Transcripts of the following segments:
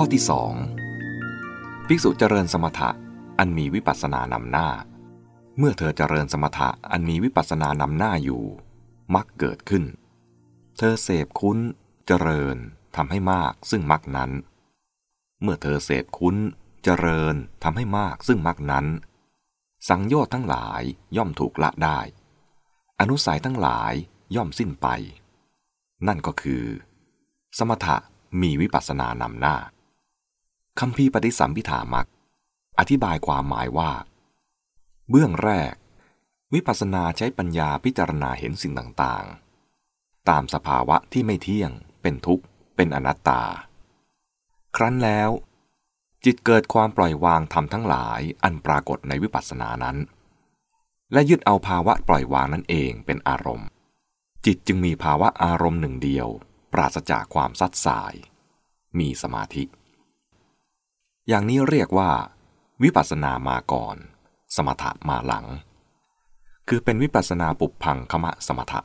ข้อที่สองภิกษุเจริญสมถะอันมีวิปัสสนานำหน้า เมื่อเธอเจริญสมถะอันมีวิปัสสนานำหน้าอยู่ มักเกิดขึ้น เธอเสพคุ้น เจริญทำให้มากซึ่งมักนั้น เมื่อเธอเสพคุ้น เจริญทำให้มากซึ่งมักนั้น สังโยชน์ทั้งหลายย่อมถูกละได้ อนุสัยทั้งหลายย่อมสิ้นไป นั่นก็คือ สมถะมีวิปัสสนานำหน้า คำพีปฏิสัมพิธามักอธิบายความหมายว่า เบื้องแรก วิปัสสนาใช้ปัญญาพิจารณาเห็นสิ่งต่างๆ ตามสภาวะที่ไม่เที่ยง เป็นทุกข์ เป็นอนัตตา ครั้นแล้ว จิตเกิดความปล่อยวางธรรมทั้งหลายอันปรากฏในวิปัสสนานั้น และยึดเอาภาวะปล่อยวางนั่นเองเป็นอารมณ์ จิตจึงมีภาวะอารมณ์หนึ่งเดียว ปราศจากความซัดสาย มีสมาธิ อย่างนี้เรียกว่า วิปัสสนามาก่อน สมถะมาหลัง คือเป็นวิปัสสนาปุพังคมะสมถะ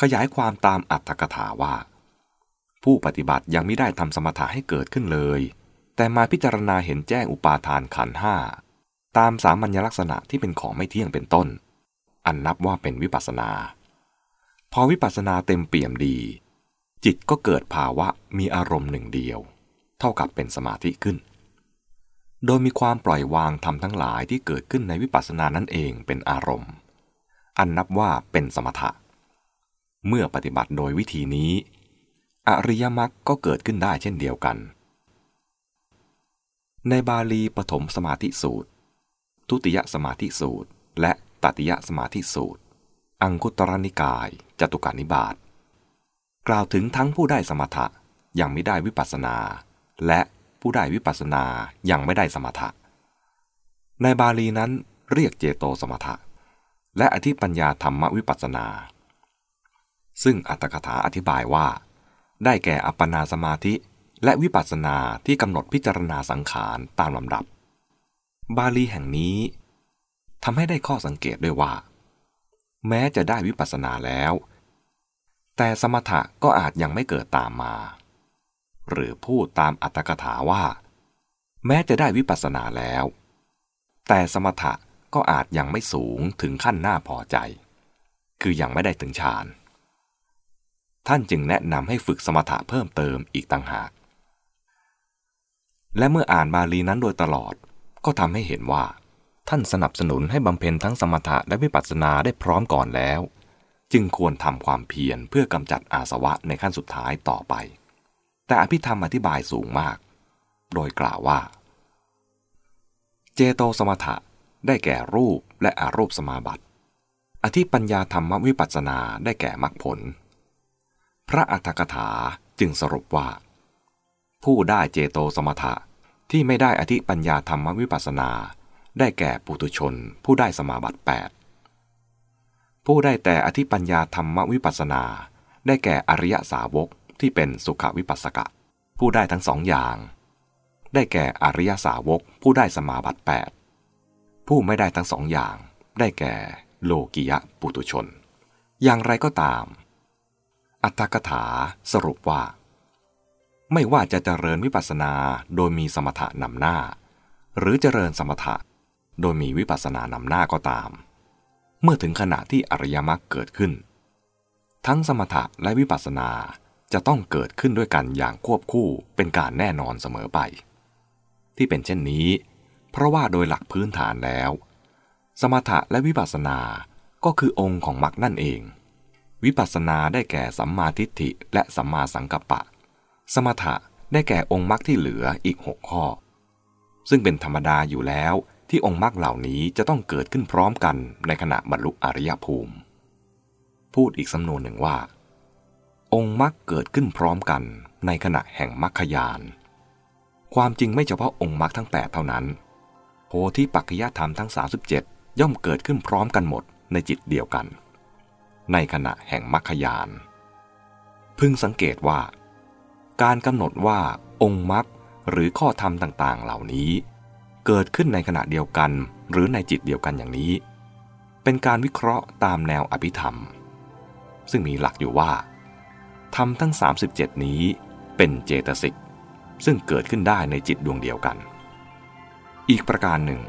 ขยายความตามอัตถกถาว่า ผู้ปฏิบัติยังไม่ได้ทำสมถะให้เกิดขึ้นเลย แต่มาพิจารณาเห็นแจ้งอุปาทานขันห้าตามสามัญลักษณะที่เป็นของไม่เที่ยงเป็นต้น อันนับว่าเป็นวิปัสนา พอวิปัสนาเต็มเปี่ยมดี จิตก็เกิดภาวะมีอารมณ์หนึ่งเดียว เท่ากับเป็นสมาธิขึ้น โดยมีความปล่อยวางทำทั้งหลายที่เกิดขึ้นในวิปัสสนานั่นเองเป็นอารมณ์ อันนับว่าเป็นสมถะ เมื่อปฏิบัติโดยวิธีนี้ อริยมรรคก็เกิดขึ้นได้เช่นเดียวกัน ในบาลีปฐมสมาธิสูตร ทุติยสมาธิสูตร และตติยสมาธิสูตร อังคุตรนิกาย จตุการนิบาตกล่าวถึงทั้งผู้ได้สมถะยังไม่ได้วิปัสสนา และผู้ได้วิปัสสนายังไม่ได้สมถะ ในบาลีนั้นเรียกเจโตสมถะ และอธิปัญญาธรรมวิปัสนา ซึ่งอัตถกถาอธิบายว่า ได้แก่อัปปนาสมาธิและวิปัสสนาที่กำหนดพิจารณาสังขารตามลำดับ บาลีแห่งนี้ทำให้ได้ข้อสังเกตด้วยว่า แม้จะได้วิปัสสนาแล้ว แต่สมถะก็อาจยังไม่เกิดตามมา หรือพูดตามอัตถกถาว่า แม้จะได้วิปัสสนาแล้ว แต่สมถะก็อาจยังไม่สูงถึงขั้นน้าพอใจ คือยังไม่ได้ถึงฌาน ท่านจึงแนะนำให้ฝึกสมถะเพิ่มเติมอีกต่างหาก และเมื่ออ่านบาลีนั้นโดยตลอด ก็ทำให้เห็นว่า ท่านสนับสนุนให้บำเพ็ญทั้งสมถะและวิปัสสนาได้พร้อมก่อนแล้ว จึงควรทำความเพียรเพื่อกำจัดอาสวะในขั้นสุดท้ายต่อไป แต่อภิธรรมอธิบายสูงมาก โดยกล่าวว่า เจโตสมถะได้แก่รูปและอารูปสมาบัติ อธิปัญญาธรรมวิปัสสนาได้แก่มรรคผล พระอัฏฐกถาจึงสรุปว่า ผู้ได้เจโตสมถะที่ไม่ได้อธิปัญญาธรรมวิปัสสนา ได้แก่ปุตุชน ผู้ได้สมาบัติ 8 ผู้ได้แต่อธิปัญญาธรรมวิปัสนา ได้แก่อริยสาวก ที่เป็นสุขวิปัสสกะ ผู้ได้ทั้งสองอย่าง ได้แก่อริยสาวกผู้ได้สมาบัติ8ผู้ไม่ได้ทั้งสองอย่าง ได้แก่โลกิยะปุตุชน อย่างไรก็ตาม อัตถกถาสรุปว่า ไม่ว่าจะเจริญวิปัสสนาโดยมีสมถะนำหน้า หรือเจริญสมถะโดยมีวิปัสสนานำหน้าก็ตาม เมื่อถึงขณะที่อริยมรรคเกิดขึ้น ทั้งสมถะและวิปัสสนา จะต้องเกิดขึ้นด้วยกันอย่างควบคู่เป็นการแน่นอนเสมอไป ที่เป็นเช่นนี้ เพราะว่าโดยหลักพื้นฐานแล้ว สมถะและวิปัสสนาก็คือองค์ของมรรคนั่นเอง วิปัสสนาได้แก่สัมมาทิฏฐิและสัมมาสังกัปปะ สมถะได้แก่องค์มรรคที่เหลืออีกหกข้อ ซึ่งเป็นธรรมดาอยู่แล้วที่องค์มรรคเหล่านี้จะต้องเกิดขึ้นพร้อมกันในขณะบรรลุอริยภูมิ พูดอีกสำนวนหนึ่งว่า องค์มรรคเกิดขึ้นพร้อมกันในขณะแห่งมรรคยาน ความจริงไม่เฉพาะองค์มรรคทั้ง 8 เท่านั้นโพธิปัจจยธรรมทั้ง 37 ย่อมเกิดขึ้นพร้อมกันหมดในจิตเดียวกัน ในขณะแห่งมรรคยาน พึงสังเกตว่า การกำหนดว่าองค์มรรคหรือข้อธรรมต่างๆ เหล่านี้ เกิดขึ้นในขณะเดียวกันหรือในจิตเดียวกันอย่างนี้ เป็นการวิเคราะห์ตามแนวอภิธรรม ซึ่งมีหลักอยู่ว่า ธรรมทั้ง 37 นี้เป็นเจตสิกซึ่งเกิดขึ้นได้ในจิตดวงเดียวกัน อีกประการหนึ่ง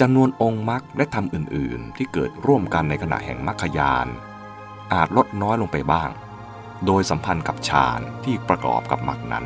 จำนวนองค์มรรคและธรรมอื่น ๆ ที่เกิดร่วมกันในขณะแห่งมรรคยาน อาจลดน้อยลงไปบ้าง โดยสัมพันธ์กับฌานที่ประกอบกับมรรคนั้น